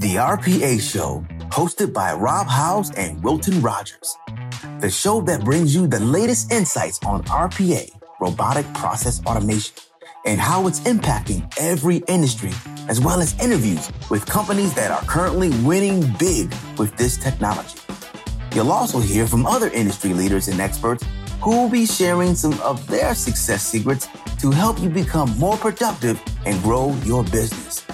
The RPA Show, hosted by Rob Howes and Wilton Rogers. The show that brings you the latest insights on RPA, robotic process automation, and how it's impacting every industry, as well as interviews with companies that are currently winning big with this technology. You'll also hear from other industry leaders and experts who will be sharing some of their success secrets to help you become more productive and grow your business.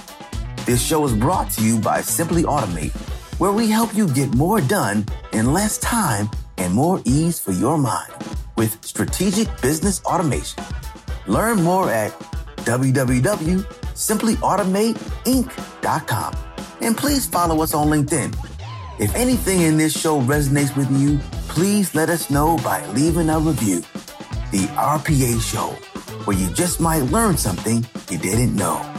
This show is brought to you by Simply Automate, where we help you get more done in less time and more ease for your mind with strategic business automation. Learn more at www.simplyautomateinc.com. And please follow us on LinkedIn. If anything in this show resonates with you, please let us know by leaving a review. The RPA Show, where you just might learn something you didn't know.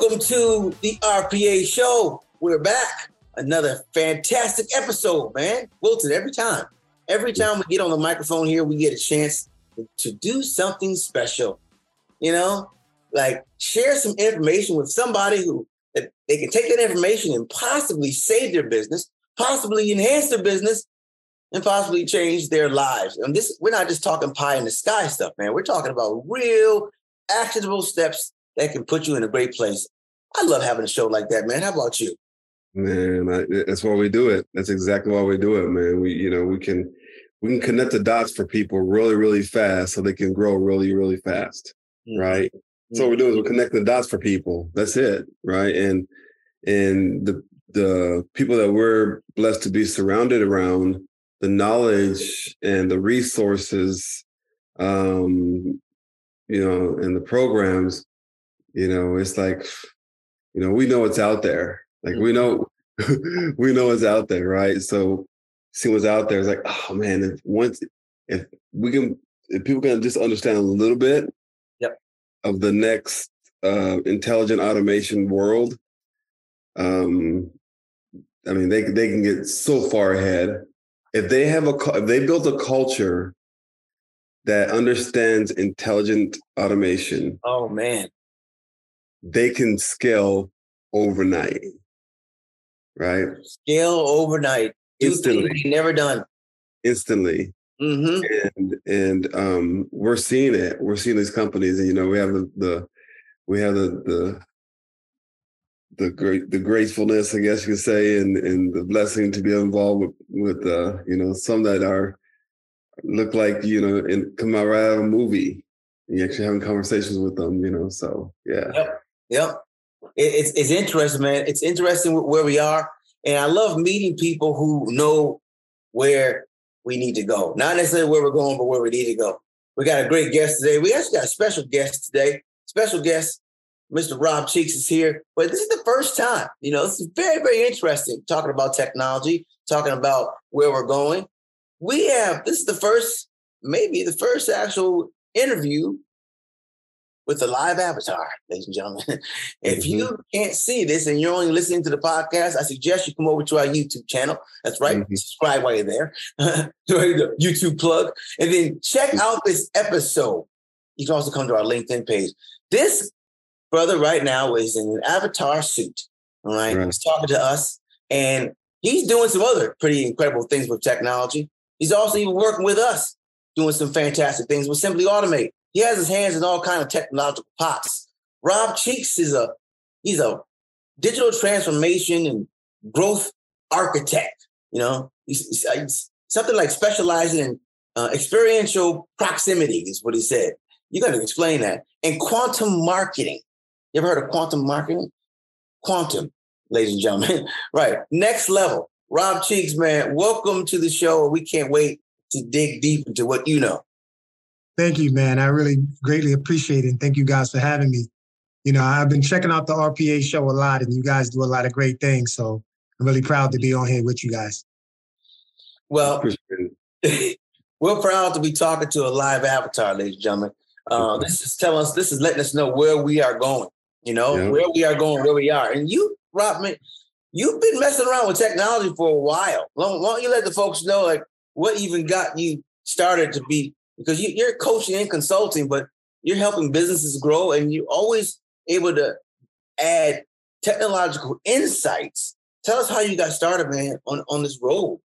Welcome to the RPA show. We're back. Another fantastic episode, man. Wilton, every time, every time we get on the microphone here, we get a chance to do something special. You know, like share some information with somebody who that they can take that information and possibly save their business, possibly enhance their business, and possibly change their lives. And this, we're not just talking pie in the sky stuff, man. We're talking about real actionable steps that can put you in a great place. I love having a show like that, man. How about you? Man, I, that's why we do it. That's exactly why we do it, man. We, you know, we can we can connect the dots for people really, really fast, so they can grow really, really fast, mm-hmm. right? Mm-hmm. So what we're doing is we're connecting the dots for people. That's it, right? And and the the people that we're blessed to be surrounded around, the knowledge and the resources, um, you know, and the programs you know it's like you know we know it's out there. Like we know we know it's out there right? So see what's out there is like oh man if once if we can if people can just understand a little bit yep. of the next uh intelligent automation world um i mean they they can get so far ahead. If they have a if they built a culture that understands intelligent automation oh man they can scale overnight, right? Scale overnight. Instantly. Never done. Instantly. Mm-hmm. And and um, we're seeing it. We're seeing these companies, and you know, we have the, the we have the the the great the gratefulness, I guess you could say, and and the blessing to be involved with with uh, you know some that are look like you know and come out right out of a movie. And you actually having conversations with them, you know. So yeah. Yep. Yep. It, it's, it's interesting, man. It's interesting where we are. And I love meeting people who know where we need to go. Not necessarily where we're going, but where we need to go. We got a great guest today. We actually got a special guest today. Special guest, Mr. Robb Cheeks is here. But this is the first time. You know, this is very, very interesting talking about technology, talking about where we're going. We have, this is the first, maybe the first actual interview with a live avatar, ladies and gentlemen. if mm-hmm. you can't see this and you're only listening to the podcast, I suggest you come over to our YouTube channel. That's right. Mm-hmm. Subscribe while you're there. YouTube plug. And then check mm-hmm. out this episode. You can also come to our LinkedIn page. This brother right now is in an avatar suit. All right. right. He's talking to us and he's doing some other pretty incredible things with technology. He's also even working with us, doing some fantastic things with Simply Automate. He has his hands in all kind of technological pots. Robb Cheeks is a he's a digital transformation and growth architect. You know, he's, he's, he's something like specializing in uh, experiential proximity is what he said. You got to explain that. And quantum marketing. You ever heard of quantum marketing? Quantum, ladies and gentlemen. right. Next level. Robb Cheeks, man, welcome to the show. We can't wait to dig deep into what you know. Thank you, man. I really greatly appreciate it. And thank you guys for having me. You know, I've been checking out the RPA show a lot, and you guys do a lot of great things. So I'm really proud to be on here with you guys. Well, we're proud to be talking to a live avatar, ladies and gentlemen. Uh, this is telling us, this is letting us know where we are going, you know, yeah. where we are going, where we are. And you, Robb, you've been messing around with technology for a while. Why don't you let the folks know, like, what even got you started to be because you, are coaching and consulting, but you're helping businesses grow, and you're always able to add technological insights. Tell us how you got started, man, on, on this road.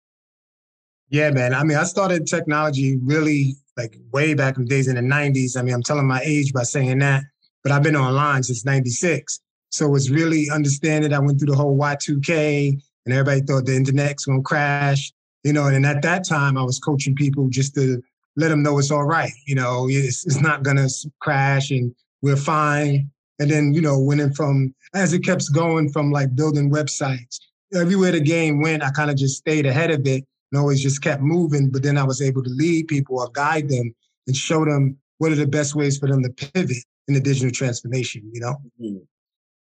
Yeah, man. I mean, I started technology really like way back in the days in the 90s. I mean, I'm telling my age by saying that, but I've been online since 96. So it's really understanding. I went through the whole Y2K and everybody thought the internet's gonna crash, you know, and at that time I was coaching people just to let them know it's all right. You know, it's, it's not gonna crash and we're fine. And then, you know, winning from as it kept going from like building websites. Everywhere the game went, I kind of just stayed ahead of it and always just kept moving. But then I was able to lead people or guide them and show them what are the best ways for them to pivot in the digital transformation, you know? Mm-hmm.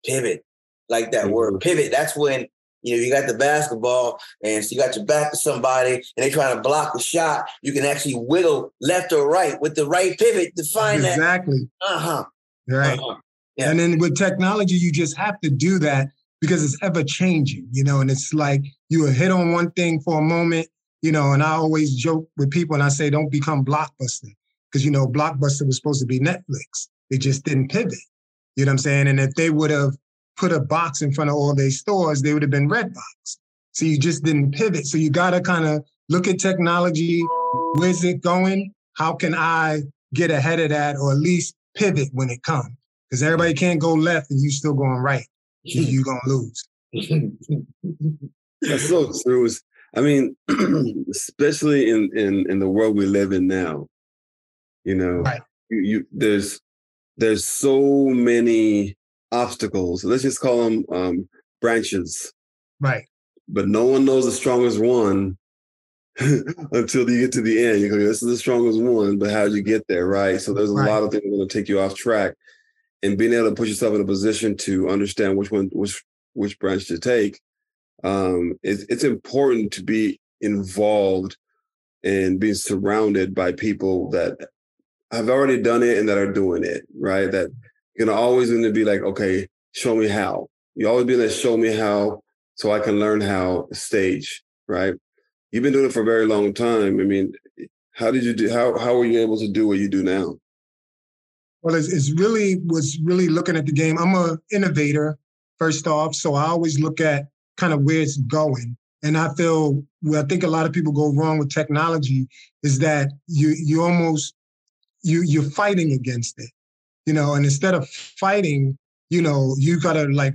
Pivot. Like that mm-hmm. word pivot. That's when you know, you got the basketball and so you got your back to somebody and they're trying to block the shot. You can actually wiggle left or right with the right pivot to find exactly. that. Exactly. Uh-huh. Right. Uh-huh. Yeah. And then with technology, you just have to do that because it's ever changing, you know, and it's like you will hit on one thing for a moment, you know, and I always joke with people and I say, don't become Blockbuster because, you know, Blockbuster was supposed to be Netflix. They just didn't pivot. You know what I'm saying? And if they would have put a box in front of all their stores, they would have been Redbox. So you just didn't pivot. So you got to kind of look at technology. Where's it going? How can I get ahead of that or at least pivot when it comes? Because everybody can't go left and you still going right. You're going to lose. That's so true. I mean, especially in, in, in the world we live in now, you know, right. you, you there's there's so many obstacles. Let's just call them um, branches. Right. But no one knows the strongest one until you get to the end. You go, this is the strongest one, but how'd you get there? Right. So there's a right. lot of things that are going to take you off track. And being able to put yourself in a position to understand which one, which which branch to take, um, it's, it's important to be involved and being surrounded by people that have already done it and that are doing it, right? That you're gonna always going to be like, okay, show me how. You always be like, show me how, so I can learn how stage, right? You've been doing it for a very long time. I mean, how did you do? How how were you able to do what you do now? Well, it's, it's really was really looking at the game. I'm a innovator first off, so I always look at kind of where it's going. And I feel where I think a lot of people go wrong with technology is that you you almost you you're fighting against it you know, and instead of fighting, you know, you got to like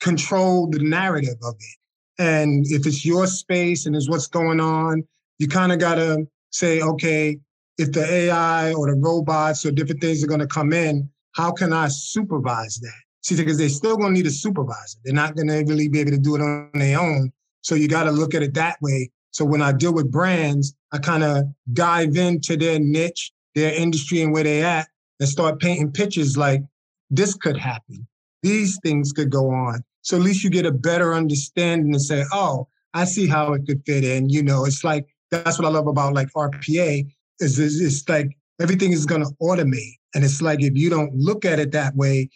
control the narrative of it. And if it's your space and it's what's going on, you kind of got to say, okay, if the AI or the robots or different things are to come in, how can I supervise that? See, because they're still to need a supervisor. They're not to really be able to do it on their own. So you got to look at it that way. So when I deal with brands, I kind of dive into their niche, their industry, and where they're at, and start painting pictures like this could happen. These things could go on. So at least you get a better understanding and say, oh, I see how it could fit in. You know, it's like that's what I love about like RPA is it's like everything is going to automate. And it's like if you don't look at it that way,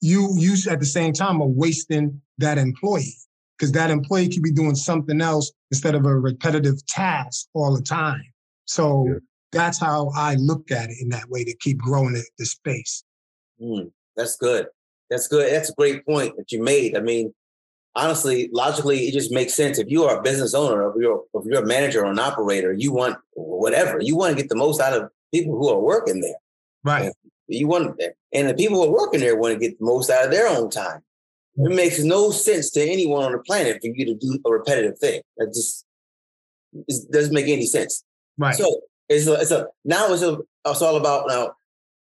you you at the same time are wasting that employee because that employee could be doing something else instead of a repetitive task all the time. So that's how I look at it in that way to keep growing the, the space. Mm, that's good. That's good. That's a great point that you made. I mean, honestly, logically, it just makes sense. If you are a business owner, if you're if you're a manager or an operator, you want whatever you want to get the most out of people who are working there. Right. And you want, and the people who are working there want to get the most out of their own time. It makes no sense to anyone on the planet for you to do a repetitive thing. That just doesn't make any sense. Right. So it's a, it's a now it's a it's all about now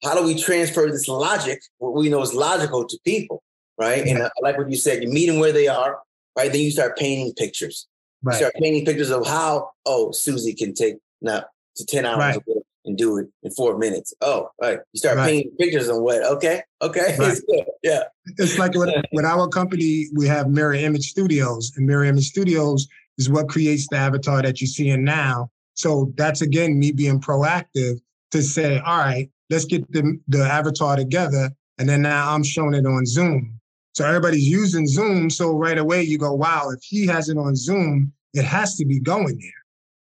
how do we transfer this logic what we know is logical to people right and I like what you said you meet them where they are right then you start painting pictures right. you start painting pictures of how oh Susie can take now to 10 hours right. and do it in four minutes oh right you start right. painting pictures on what okay okay right. it's yeah it's like with, with our company we have mirror image studios and mirror image studios is what creates the avatar that you're seeing now so that's again me being proactive to say, all right, let's get the, the avatar together. And then now I'm showing it on Zoom. So everybody's using Zoom. So right away you go, wow, if he has it on Zoom, it has to be going there.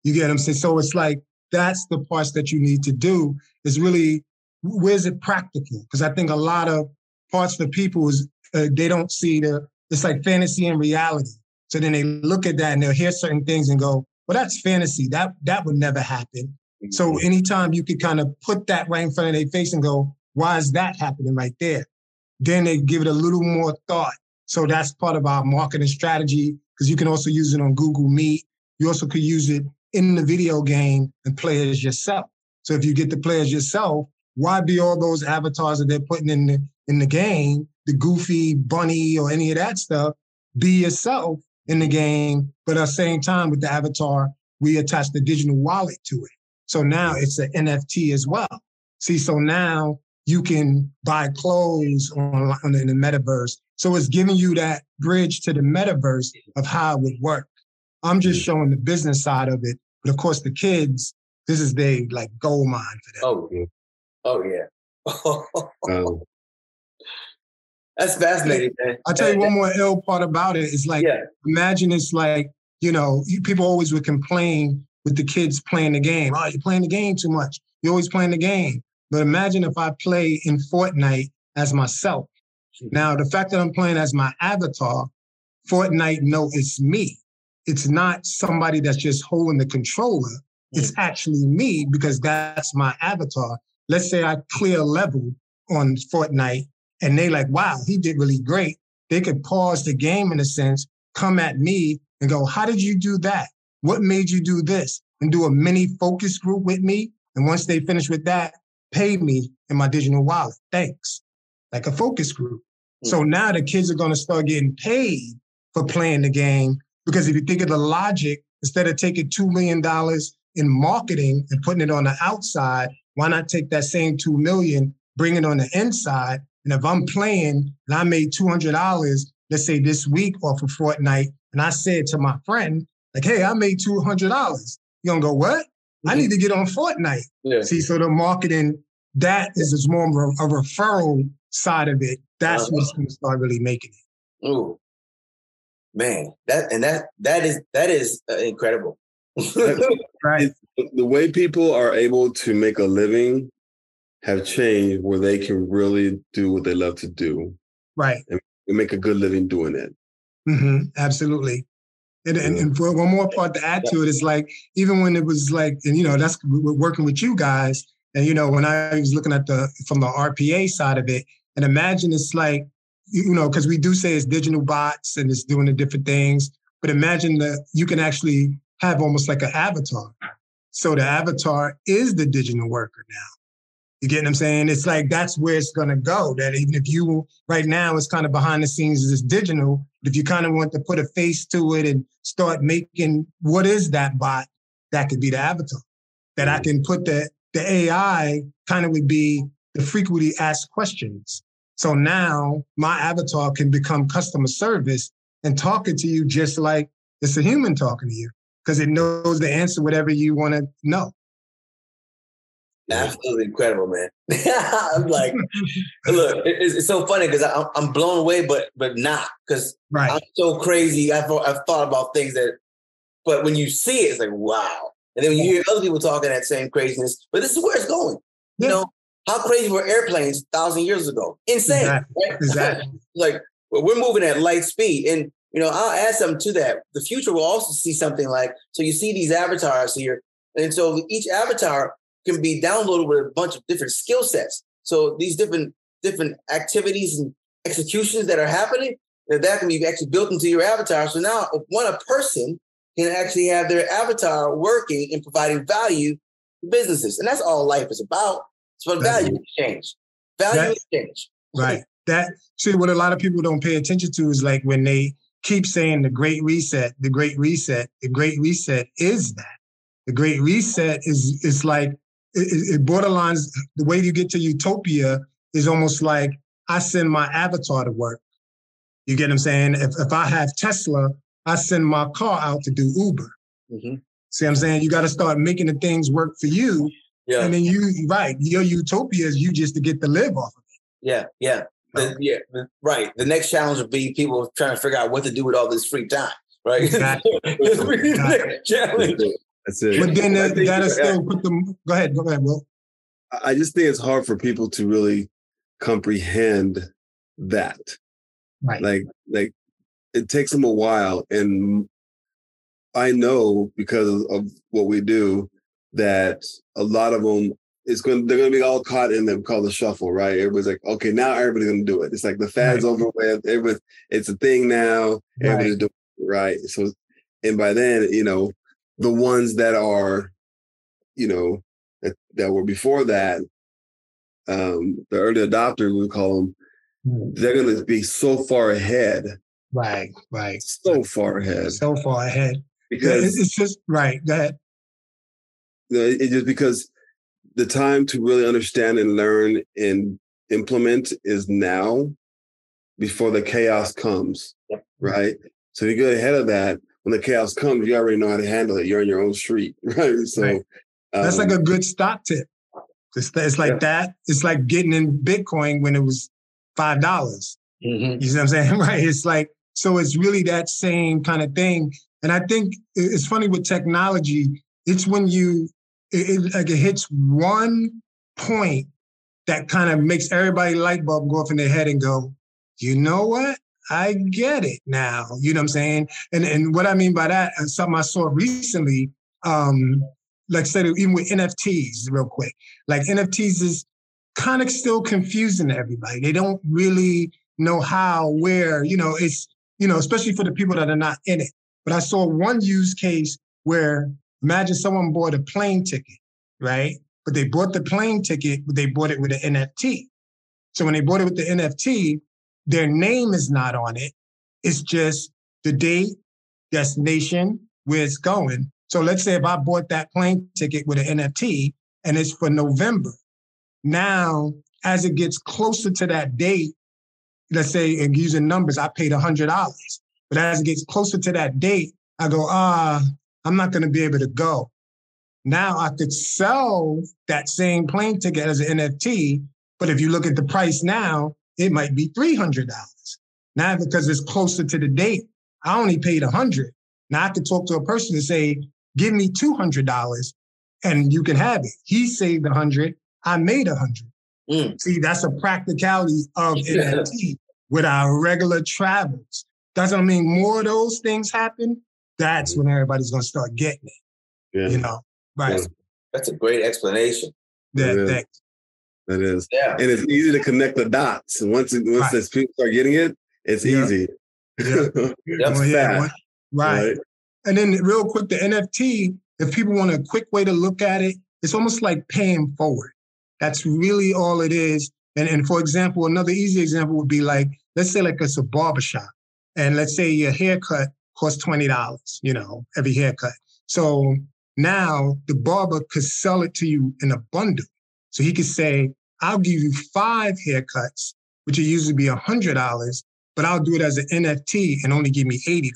You get what I'm saying? So it's like that's the parts that you need to do is really where's it practical? Because I think a lot of parts for people is uh, they don't see the it's like fantasy and reality. So then they look at that and they'll hear certain things and go, well, that's fantasy. That that would never happen. Mm-hmm. So anytime you could kind of put that right in front of their face and go, why is that happening right there? Then they give it a little more thought. So that's part of our marketing strategy because you can also use it on Google Meet. You also could use it in the video game and play as yourself. So if you get to play as yourself, why be all those avatars that they're putting in the in the game, the goofy bunny or any of that stuff? Be yourself in the game, but at the same time with the avatar, we attach the digital wallet to it. So now it's an NFT as well. See, so now you can buy clothes on, on in the metaverse. So it's giving you that bridge to the metaverse of how it would work. I'm just showing the business side of it, but of course the kids, this is their like gold mine for them. Oh, yeah. oh yeah. um, That's fascinating, man. I'll tell you one more ill part about it. It's like, yeah. imagine it's like, you know, people always would complain with the kids playing the game. Oh, you're playing the game too much. You're always playing the game. But imagine if I play in Fortnite as myself. Hmm. Now, the fact that I'm playing as my avatar, Fortnite know it's me. It's not somebody that's just holding the controller. It's hmm. actually me because that's my avatar. Let's say I clear a level on Fortnite and they like, wow, he did really great. They could pause the game in a sense, come at me and go, how did you do that? What made you do this? And do a mini focus group with me. And once they finish with that, pay me in my digital wallet. Thanks. Like a focus group. Mm-hmm. So now the kids are going to start getting paid for playing the game. Because if you think of the logic, instead of taking $2 million in marketing and putting it on the outside, why not take that same 2 million, bring it on the inside? And if I'm playing and I made $200, let's say this week off of Fortnite, and I said to my friend, like, hey, I made $200. You gonna go, what? I need to get on Fortnite. Yeah. See, so the marketing, that is, is more of a, a referral side of it. That's uh-huh. what's going to start really making it. Ooh, man, that and that that is that is uh, incredible. right. The way people are able to make a living have changed, where they can really do what they love to do. Right. And make a good living doing it. Mm-hmm. Absolutely. And, and, and for one more part to add to it is like even when it was like and you know that's working with you guys and you know when I was looking at the from the RPA side of it and imagine it's like you know because we do say it's digital bots and it's doing the different things but imagine that you can actually have almost like an avatar so the avatar is the digital worker now you get what I'm saying? It's like that's where it's gonna go. That even if you right now it's kind of behind the scenes, it's digital. But if you kind of want to put a face to it and start making what is that bot, that could be the avatar. That I mm. can put the the AI kind of would be the frequently asked questions. So now my avatar can become customer service and talking to you just like it's a human talking to you because it knows the answer whatever you want to know. Absolutely incredible, man. I'm like, look, it's, it's, so funny because I'm, I'm blown away, but but not because right. I'm so crazy. I've I've thought about things that, but when you see it, it's like wow. And then when you hear other people talking that same craziness, but this is where it's going. Yeah. You know, how crazy were airplanes a thousand years ago? Insane. Exactly. Right? exactly. like we're moving at light speed, and you know, I'll add something to that. The future will also see something like so. You see these avatars here, and so each avatar can be downloaded with a bunch of different skill sets. So these different different activities and executions that are happening, that, that can be actually built into your avatar. So now one a person can actually have their avatar working and providing value to businesses. And that's all life is about. It's about value exchange. Value that, exchange. Right. That see what a lot of people don't pay attention to is like when they keep saying the great reset, the great reset, the great reset is that. The great reset is is like it, it borderlines the way you get to utopia is almost like I send my avatar to work. You get what I'm saying? If, if I have Tesla, I send my car out to do Uber. Mm-hmm. See what I'm saying? You got to start making the things work for you. Yeah. And then you, right, your utopia is you just to get to live off of it. Yeah, yeah. The, yeah, right. The next challenge would be people trying to figure out what to do with all this free time, right? Exactly. exactly. challenge. That's it. But then that, that'll still put them. Go ahead. Go ahead, Will. I just think it's hard for people to really comprehend that. Right. Like, like it takes them a while. And I know because of what we do that a lot of them it's going they're going to be all caught in the called the shuffle, right? Everybody's like, okay, now everybody's going to do it. It's like the fad's right. over with. Everybody, it's a thing now. Everybody's right. doing it, right. So, and by then, you know, the ones that are, you know, that, that were before that, um, the early adopters, we call them, mm. they're going to be so far ahead. Right, right. So far ahead. So far ahead. Because it's just right. That it's just because the time to really understand and learn and implement is now before the chaos comes. Right. So you get ahead of that, when the chaos comes, you already know how to handle it. You're on your own street. Right. So right. that's um, like a good stock tip. It's, it's like yeah. that. It's like getting in Bitcoin when it was five dollars. Mm-hmm. You see what I'm saying? Right. It's like so. It's really that same kind of thing. And I think it's funny with technology. It's when you it, it like it hits one point that kind of makes everybody light bulb go off in their head and go, you know what? I get it now. You know what I'm saying? And and what I mean by that, uh, something I saw recently, um, like I said, even with NFTs, real quick. Like NFTs is kind of still confusing to everybody. They don't really know how, where, you know, it's, you know, especially for the people that are not in it. But I saw one use case where imagine someone bought a plane ticket, right? But they bought the plane ticket, but they bought it with an NFT. So when they bought it with the NFT, their name is not on it. It's just the date, destination, where it's going. So let's say if I bought that plane ticket with an NFT and it's for November. Now, as it gets closer to that date, let's say and using numbers, I paid $100. But as it gets closer to that date, I go, ah, I'm not going to be able to go. Now I could sell that same plane ticket as an NFT, but if you look at the price now, it might be $300. Now, because it's closer to the date, I only paid 100. Now I could talk to a person and say, give me $200 and you can have it. He saved 100. I made 100. Mm. See, that's a practicality of yeah. NFT with our regular travels. Doesn't mean more of those things happen. That's when everybody's going to start getting it. Yeah. You know, right? That's a great explanation. That, that, that is. Yeah. And it's easy to connect the dots. Once it, once right. people start getting it, it's yeah. easy. Yeah. well, yeah. right. right. And then real quick, the NFT, if people want a quick way to look at it, it's almost like paying forward. That's really all it is. And, and for example, another easy example would be like, let's say like it's a barbershop. And let's say your haircut costs $20, you know, every haircut. So now the barber could sell it to you in a bundle. So he could say, I'll give you five haircuts, which would usually be $100, but I'll do it as an NFT and only give me $80.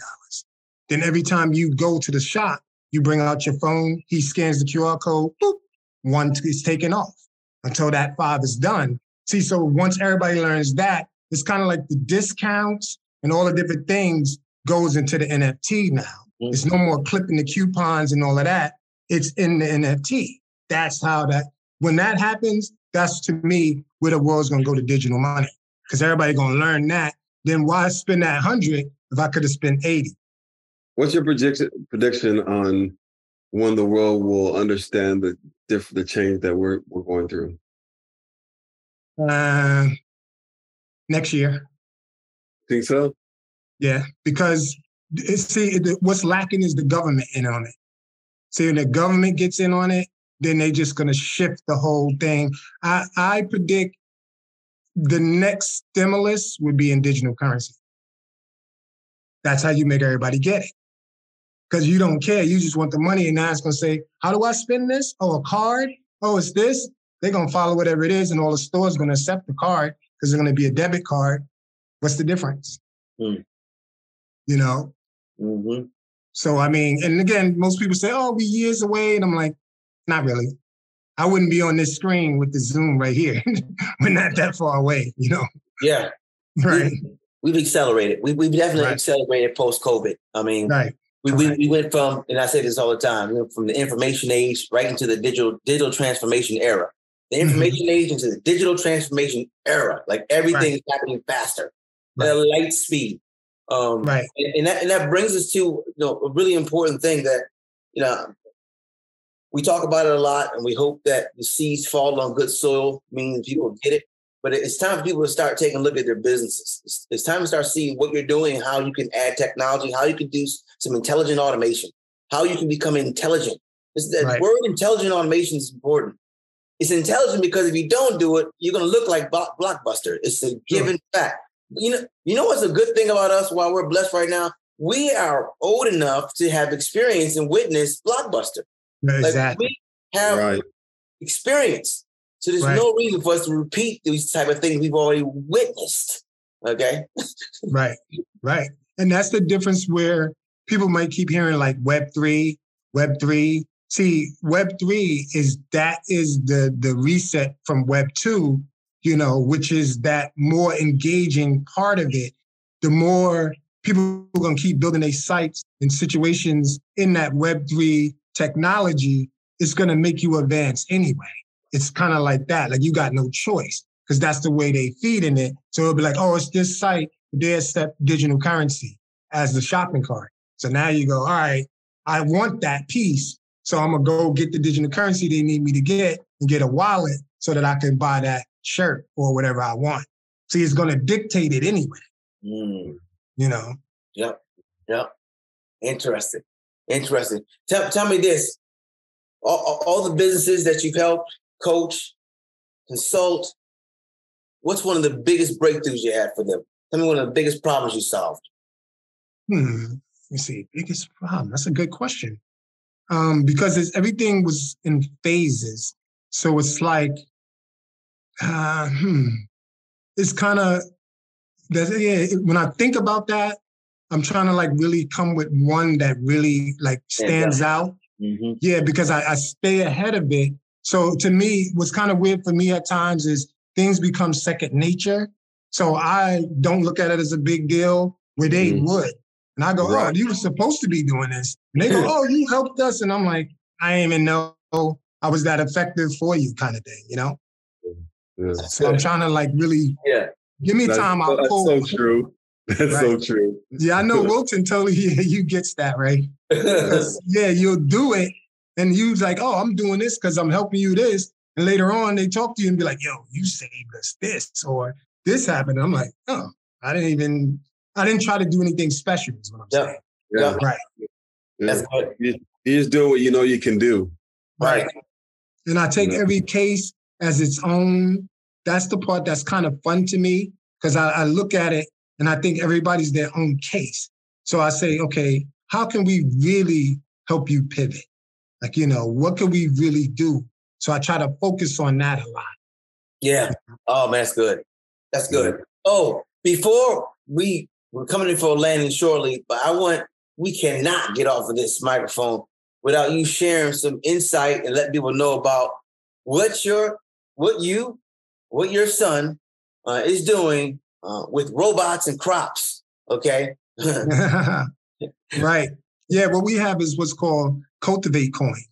Then every time you go to the shop, you bring out your phone, he scans the QR code, boop, one is taken off until that five is done. See, so once everybody learns that, it's kind of like the discounts and all the different things goes into the NFT now. Mm-hmm. It's no more clipping the coupons and all of that. It's in the NFT. That's how that, when that happens, that's to me where the world's gonna go to digital money. Because everybody gonna learn that. Then why spend that 100 if I could have spent 80? What's your prediction prediction on when the world will understand the diff- the change that we're we're going through? Uh, next year. Think so? Yeah, because it's, see, what's lacking is the government in on it. See, when the government gets in on it, then they're just going to shift the whole thing. I, I predict the next stimulus would be in digital currency. That's how you make everybody get it. Because you don't care. You just want the money. And now it's going to say, how do I spend this? Oh, a card? Oh, it's this? They're going to follow whatever it is. And all the stores going to accept the card because it's going to be a debit card. What's the difference? Mm you know? Mm-hmm. So, I mean, and again, most people say, oh, we years away. And I'm like, not really. I wouldn't be on this screen with the Zoom right here. We're not that far away, you know? Yeah. Right. We, have accelerated. We, we've definitely right. accelerated post COVID. I mean, right. We, we, we went from, and I say this all the time, we went from the information age right into the digital digital transformation era. the mm-hmm. information mm-hmm. age into the digital transformation era. Like everything right. is happening faster right. at light speed. Um, right. And, and, that and that brings us to you know, a really important thing that you know we talk about it a lot, and we hope that the seeds fall on good soil, meaning people get it. But it's time for people to start taking a look at their businesses. It's, it's time to start seeing what you're doing, how you can add technology, how you can do some intelligent automation, how you can become intelligent. This, that right. word intelligent automation is important. It's intelligent because if you don't do it, you're going to look like Blockbuster. It's a given sure. fact. You know, you know what's a good thing about us while we're blessed right now? We are old enough to have experience and witness Blockbuster. Exactly. Like we have right. experience. So there's right. no reason for us to repeat these type of things we've already witnessed. Okay. right. Right. And that's the difference where people might keep hearing like Web three, Web three. See, Web three is that is the the reset from Web two, you know, which is that more engaging part of it. The more people are gonna keep building their sites and situations in that Web three technology, is gonna make you advance anyway. It's kind of like that. Like you got no choice because that's the way they feed in it. So it'll be like, oh, it's this site, they accept digital currency as the shopping cart. So now you go, all right, I want that piece. So I'm gonna go get the digital currency they need me to get and get a wallet so that I can buy that shirt or whatever I want. See, it's gonna dictate it anyway. Mm. You know. Yep. Yep. Interesting. Interesting. Tell, tell me this. All, all the businesses that you've helped, coach, consult, what's one of the biggest breakthroughs you had for them? Tell me one of the biggest problems you solved. Hmm. Let me see. Biggest problem. That's a good question. Um, because everything was in phases. So it's like, uh, hmm, it's kind of, yeah, when I think about that, I'm trying to like really come with one that really like stands yeah, out. Mm-hmm. Yeah, because I, I stay ahead of it. So to me, what's kind of weird for me at times is things become second nature. So I don't look at it as a big deal where they mm-hmm. would. And I go, oh, right. oh, you were supposed to be doing this. And they go, oh, you helped us. And I'm like, I ain't even know I was that effective for you kind of thing, you know? Yeah. So I'm trying to like really yeah. give me that's, time. I'll that's pull. so true. That's right? so true. Yeah, I know Wilton totally yeah, you gets that, right? yeah, you'll do it. And you's like, oh, I'm doing this because I'm helping you this. And later on, they talk to you and be like, yo, you saved us this or this happened. I'm like, oh, I didn't even, I didn't try to do anything special, is what I'm yeah. saying. Yeah. Right. Yeah. You, you just do what you know you can do. Right. And I take every case as its own. That's the part that's kind of fun to me because I, I look at it and I think everybody's their own case. So I say, okay, how can we really help you pivot? Like, you know, what can we really do? So I try to focus on that a lot. Yeah. Oh, man, that's good. That's good. Oh, before we we're coming in for a landing shortly, but I want we cannot get off of this microphone without you sharing some insight and let people know about what your what you what your son uh, is doing uh, with robots and crops. Okay. right. Yeah. What we have is what's called Cultivate Coin.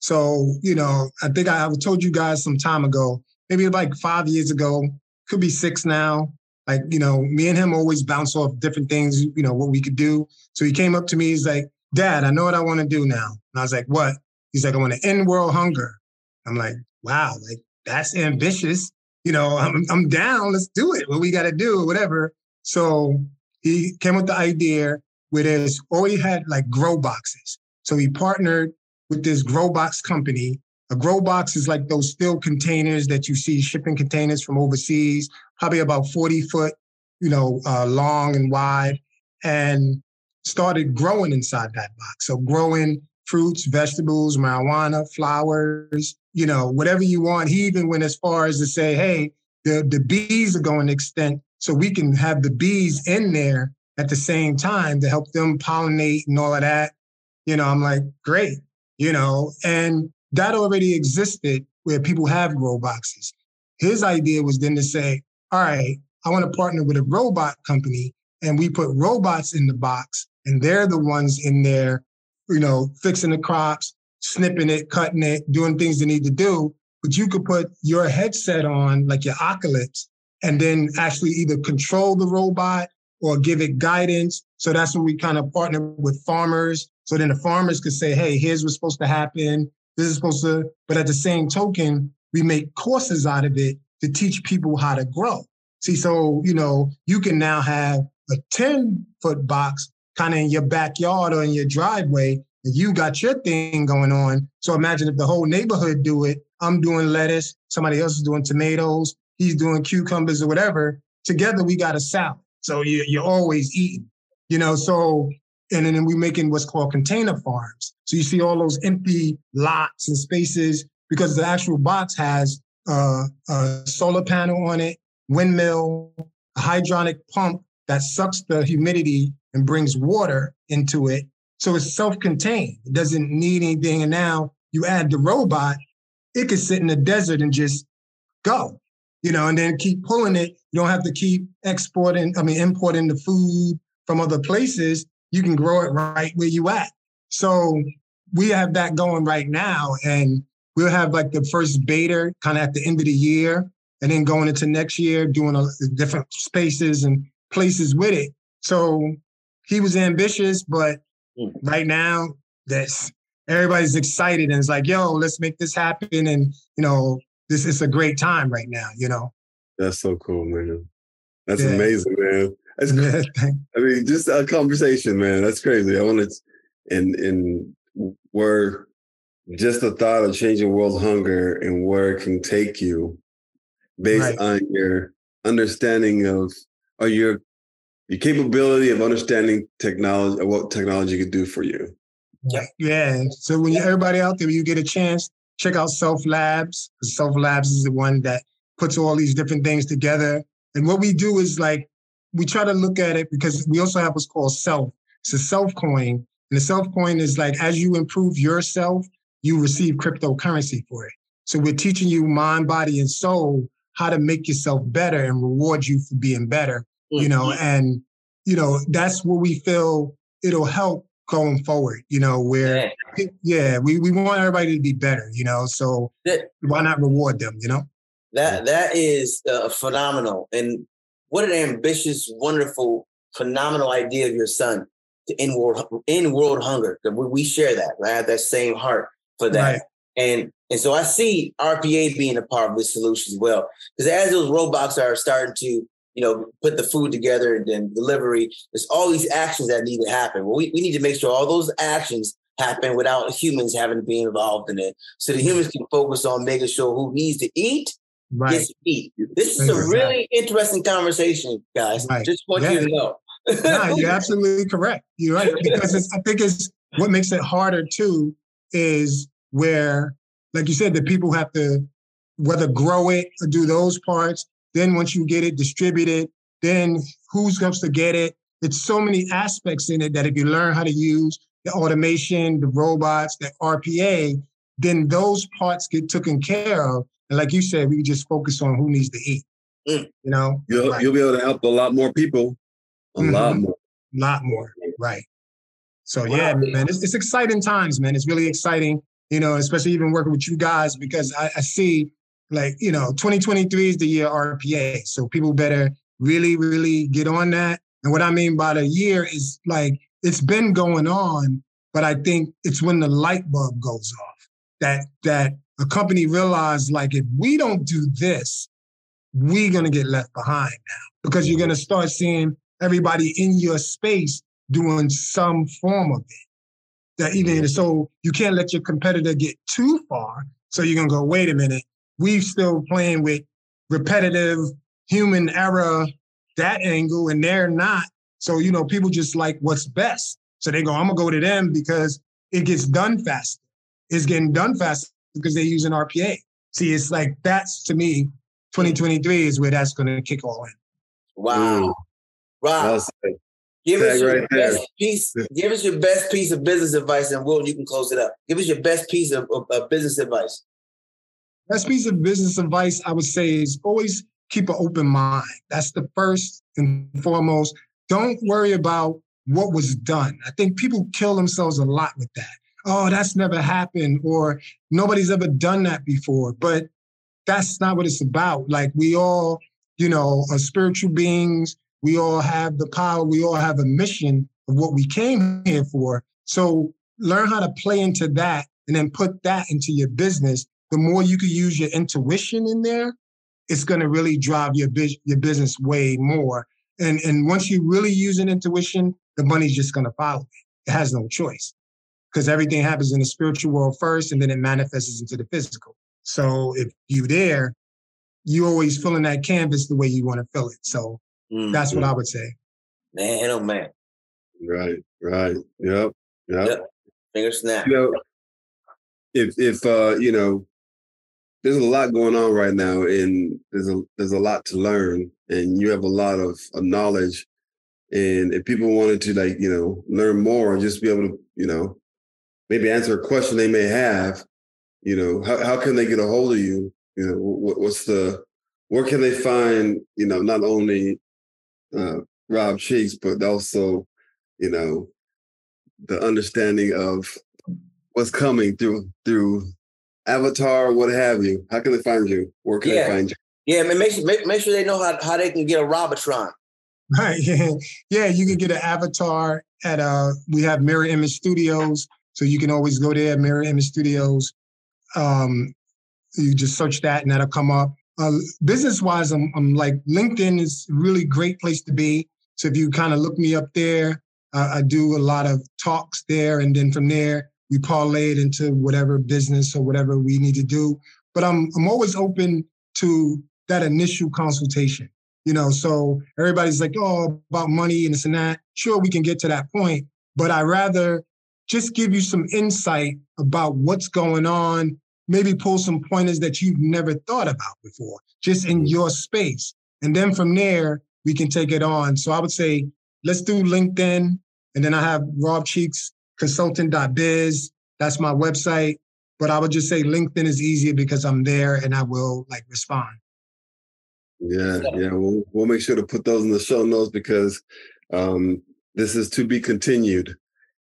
So, you know, I think I, I told you guys some time ago, maybe like five years ago, could be six now. Like, you know, me and him always bounce off different things, you know, what we could do. So he came up to me, he's like, Dad, I know what I want to do now. And I was like, What? He's like, I want to end world hunger. I'm like, Wow, like that's ambitious you know, I'm, I'm down. Let's do it. What we got to do, whatever. So he came up with the idea where there's already had like grow boxes. So he partnered with this grow box company. A grow box is like those steel containers that you see shipping containers from overseas, probably about 40 foot, you know, uh, long and wide, and started growing inside that box. So growing fruits, vegetables, marijuana, flowers, you know, whatever you want. He even went as far as to say, hey, the, the bees are going extinct. So we can have the bees in there at the same time to help them pollinate and all of that. You know, I'm like, great, you know, and that already existed where people have grow boxes. His idea was then to say, all right, I want to partner with a robot company and we put robots in the box and they're the ones in there, you know, fixing the crops, snipping it, cutting it, doing things they need to do. but you could put your headset on, like your Oculus, and then actually either control the robot or give it guidance. So that's when we kind of partner with farmers. So then the farmers could say, hey, here's what's supposed to happen. This is supposed to, but at the same token, we make courses out of it to teach people how to grow. See, so, you know, you can now have a 10 foot box kind of in your backyard or in your driveway, and you got your thing going on. So imagine if the whole neighborhood do it. I'm doing lettuce, somebody else is doing tomatoes, he's doing cucumbers or whatever. Together we got a salad. So you, you're always eating, you know. So and then we're making what's called container farms. So you see all those empty lots and spaces because the actual box has uh, a solar panel on it, windmill, a hydronic pump that sucks the humidity and brings water into it. So it's self-contained. It doesn't need anything. And now you add the robot, it could sit in the desert and just go, you know, and then keep pulling it. You don't have to keep exporting, I mean, importing the food from other places. You can grow it right where you at. So we have that going right now. And we'll have like the first beta kind of at the end of the year. And then going into next year, doing a, different spaces and places with it. So he was ambitious, but mm. right now that's everybody's excited and it's like, yo, let's make this happen. And you know, this is a great time right now, you know. That's so cool, man. That's yeah. amazing, man. That's yeah. I mean, just a conversation, man. That's crazy. I want to and and where just the thought of changing world hunger and where it can take you based right. on your understanding of or your your capability of understanding technology what technology could do for you. Yeah. Yeah. So when you, everybody out there, you get a chance, check out Self Labs. Self Labs is the one that puts all these different things together. And what we do is like we try to look at it because we also have what's called self. It's a self coin. And the self coin is like as you improve yourself, you receive cryptocurrency for it. So we're teaching you mind, body, and soul how to make yourself better and reward you for being better. You know, and you know that's where we feel it'll help going forward. You know, where yeah, yeah we we want everybody to be better. You know, so that, why not reward them? You know, that that is uh, phenomenal, and what an ambitious, wonderful, phenomenal idea of your son to end world end world hunger. We, we share that. Right? I have that same heart for that. Right. And and so I see RPA being a part of this solution as well. Because as those robots are starting to you know, put the food together and then delivery. There's all these actions that need to happen. Well, we, we need to make sure all those actions happen without humans having to be involved in it. So the humans can focus on making sure who needs to eat right. gets to eat. This is a really interesting conversation, guys. Right. Just want yeah. you to know. no, you're absolutely correct. You're right. Because I think it's what makes it harder too is where, like you said, the people have to whether grow it or do those parts, then once you get it distributed, then who's supposed to get it? It's so many aspects in it that if you learn how to use the automation, the robots, the RPA, then those parts get taken care of. And like you said, we just focus on who needs to eat. Mm. You know, you'll, right. you'll be able to help a lot more people, a mm-hmm. lot more, a lot more, right? So wow. yeah, man, it's, it's, exciting times, man. It's really exciting, you know, especially even working with you guys because I, I see like you know 2023 is the year rpa so people better really really get on that. And what i mean by the year is like it's been going on but i think it's when the light bulb goes off that that a company realized like if we don't do this we're going to get left behind now because you're going to start seeing everybody in your space doing some form of it. That even mm-hmm. so you can't let your competitor get too far so you're going to go wait a minute we still playing with repetitive human error, that angle, and they're not. So, you know, people just like what's best. So they go, I'm gonna go to them because it gets done faster. It's getting done faster because they're using RPA. See, it's like that's to me, 2023 is where that's gonna kick all in. Wow. Wow. Give us your right best there. piece. Give us your best piece of business advice, and Will, you can close it up. Give us your best piece of, of, of business advice. Best piece of business advice I would say is always keep an open mind. That's the first and foremost. Don't worry about what was done. I think people kill themselves a lot with that. Oh, that's never happened, or nobody's ever done that before. But that's not what it's about. Like we all, you know, are spiritual beings. We all have the power. We all have a mission of what we came here for. So learn how to play into that and then put that into your business. The more you can use your intuition in there, it's going to really drive your, your business way more. And, and once you really use an intuition, the money's just going to follow it. It has no choice because everything happens in the spiritual world first and then it manifests into the physical. So if you there, you always filling that canvas the way you want to fill it. So mm-hmm. that's what I would say. Man, oh man. Right, right. Yep. Yep. yep. Finger snap. You know, if if uh, you know, there's a lot going on right now and there's a there's a lot to learn and you have a lot of, knowledge. And if people wanted to like, you know, learn more, and just be able to, you know, maybe answer a question they may have, you know, how, how can they get a hold of you? You know, what, what's the, where can they find, you know, not only uh, Robb Cheeks, but also, you know, the understanding of what's coming through through Avatar, what have you. How can they find you? Where can yeah. they find you? Yeah, man, make sure make, make sure they know how, how they can get a Robotron. Right. Yeah. Yeah. You can get an avatar at uh we have Mirror Image Studios. So you can always go there, Mirror Image Studios. Um, you just search that and that'll come up. Uh, business wise, I'm, I'm like LinkedIn is a really great place to be. So if you kind of look me up there, uh, I do a lot of talks there, and then from there we parlay it into whatever business or whatever we need to do. But I'm I'm always open to that initial consultation. You know, so everybody's like, oh, about money and this and that. Sure, we can get to that point, but I rather just give you some insight about what's going on, maybe pull some pointers that you've never thought about before, just in mm-hmm. your space. And then from there, we can take it on. So I would say, let's do LinkedIn. And then I have Robb Cheeks consultant.biz. That's my website. But I would just say LinkedIn is easier because I'm there and I will like respond. Yeah, yeah. We'll we'll make sure to put those in the show notes because um, this is to be continued.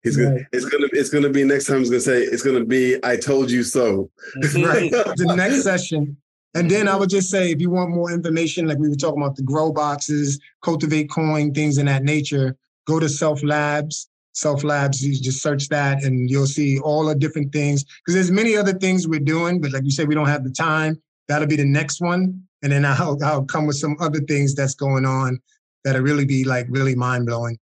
He's gonna right. it's gonna it's gonna be next time he's gonna say it's gonna be I told you so. right. the next session. And then I would just say if you want more information, like we were talking about the grow boxes, cultivate coin, things in that nature, go to Self Labs. Self Labs, you just search that and you'll see all the different things. Because there's many other things we're doing, but like you said, we don't have the time. That'll be the next one. And then I'll, I'll come with some other things that's going on that'll really be like really mind blowing.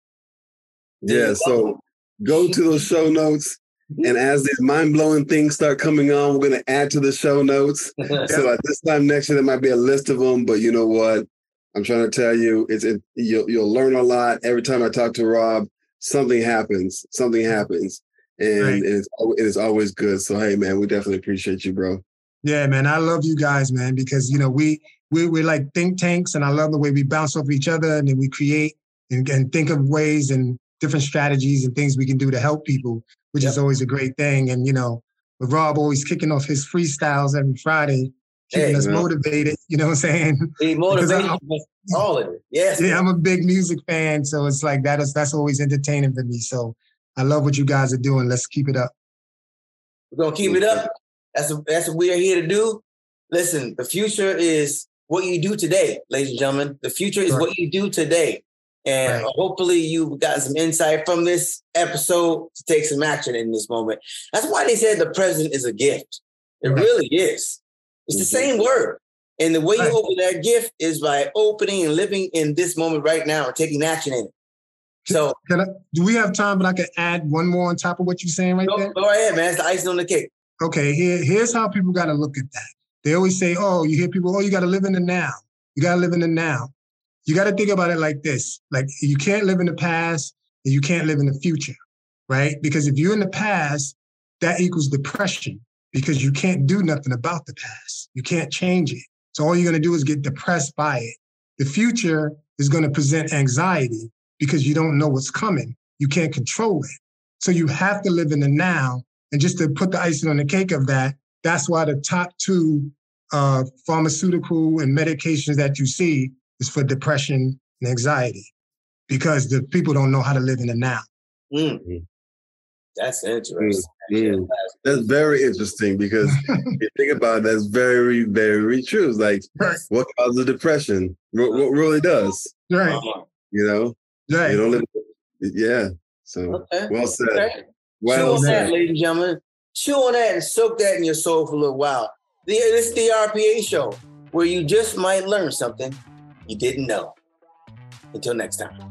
Yeah. So go to those show notes. And as these mind blowing things start coming on, we're going to add to the show notes. so at this time next year, there might be a list of them. But you know what? I'm trying to tell you, it's it, you'll you'll learn a lot every time I talk to Rob something happens, something happens, and right. it's it is always good. So hey, man, we definitely appreciate you, bro. Yeah, man, I love you guys, man, because you know we we we're like think tanks, and I love the way we bounce off each other, and then we create and, and think of ways and different strategies and things we can do to help people, which yep. is always a great thing. And you know, with Rob always kicking off his freestyles every Friday, keeping hey, us motivated. You know what I'm saying? Be motivated. All of it. Yes. Yeah, I'm a big music fan, so it's like that is that's always entertaining for me. So I love what you guys are doing. Let's keep it up. We're gonna keep it up. That's that's what we are here to do. Listen, the future is what you do today, ladies and gentlemen. The future is right. what you do today. And right. hopefully you've got some insight from this episode to take some action in this moment. That's why they said the present is a gift. It right. really is. It's mm-hmm. the same word. And the way right. you open that gift is by opening and living in this moment right now and taking action in it. So, I, do we have time? But I can add one more on top of what you're saying right go, there. Go ahead, man. It's the icing on the cake. Okay, here, here's how people got to look at that. They always say, "Oh, you hear people, oh, you got to live in the now. You got to live in the now." You got to think about it like this: like you can't live in the past and you can't live in the future, right? Because if you're in the past, that equals depression because you can't do nothing about the past. You can't change it. So all you're going to do is get depressed by it. The future is going to present anxiety because you don't know what's coming. You can't control it. So you have to live in the now. And just to put the icing on the cake of that, that's why the top two uh, pharmaceutical and medications that you see is for depression and anxiety because the people don't know how to live in the now. Mm-hmm. That's interesting. Mm, mm. That's very interesting because you think about it, that's very, very true. It's like right. what causes depression? What, what, really does? Right. You know? Right. You don't live, yeah. So okay. well said. Okay. Well Chew said. that, ladies and gentlemen. Chew on that and soak that in your soul for a little while. The, this is the RPA show where you just might learn something you didn't know. Until next time.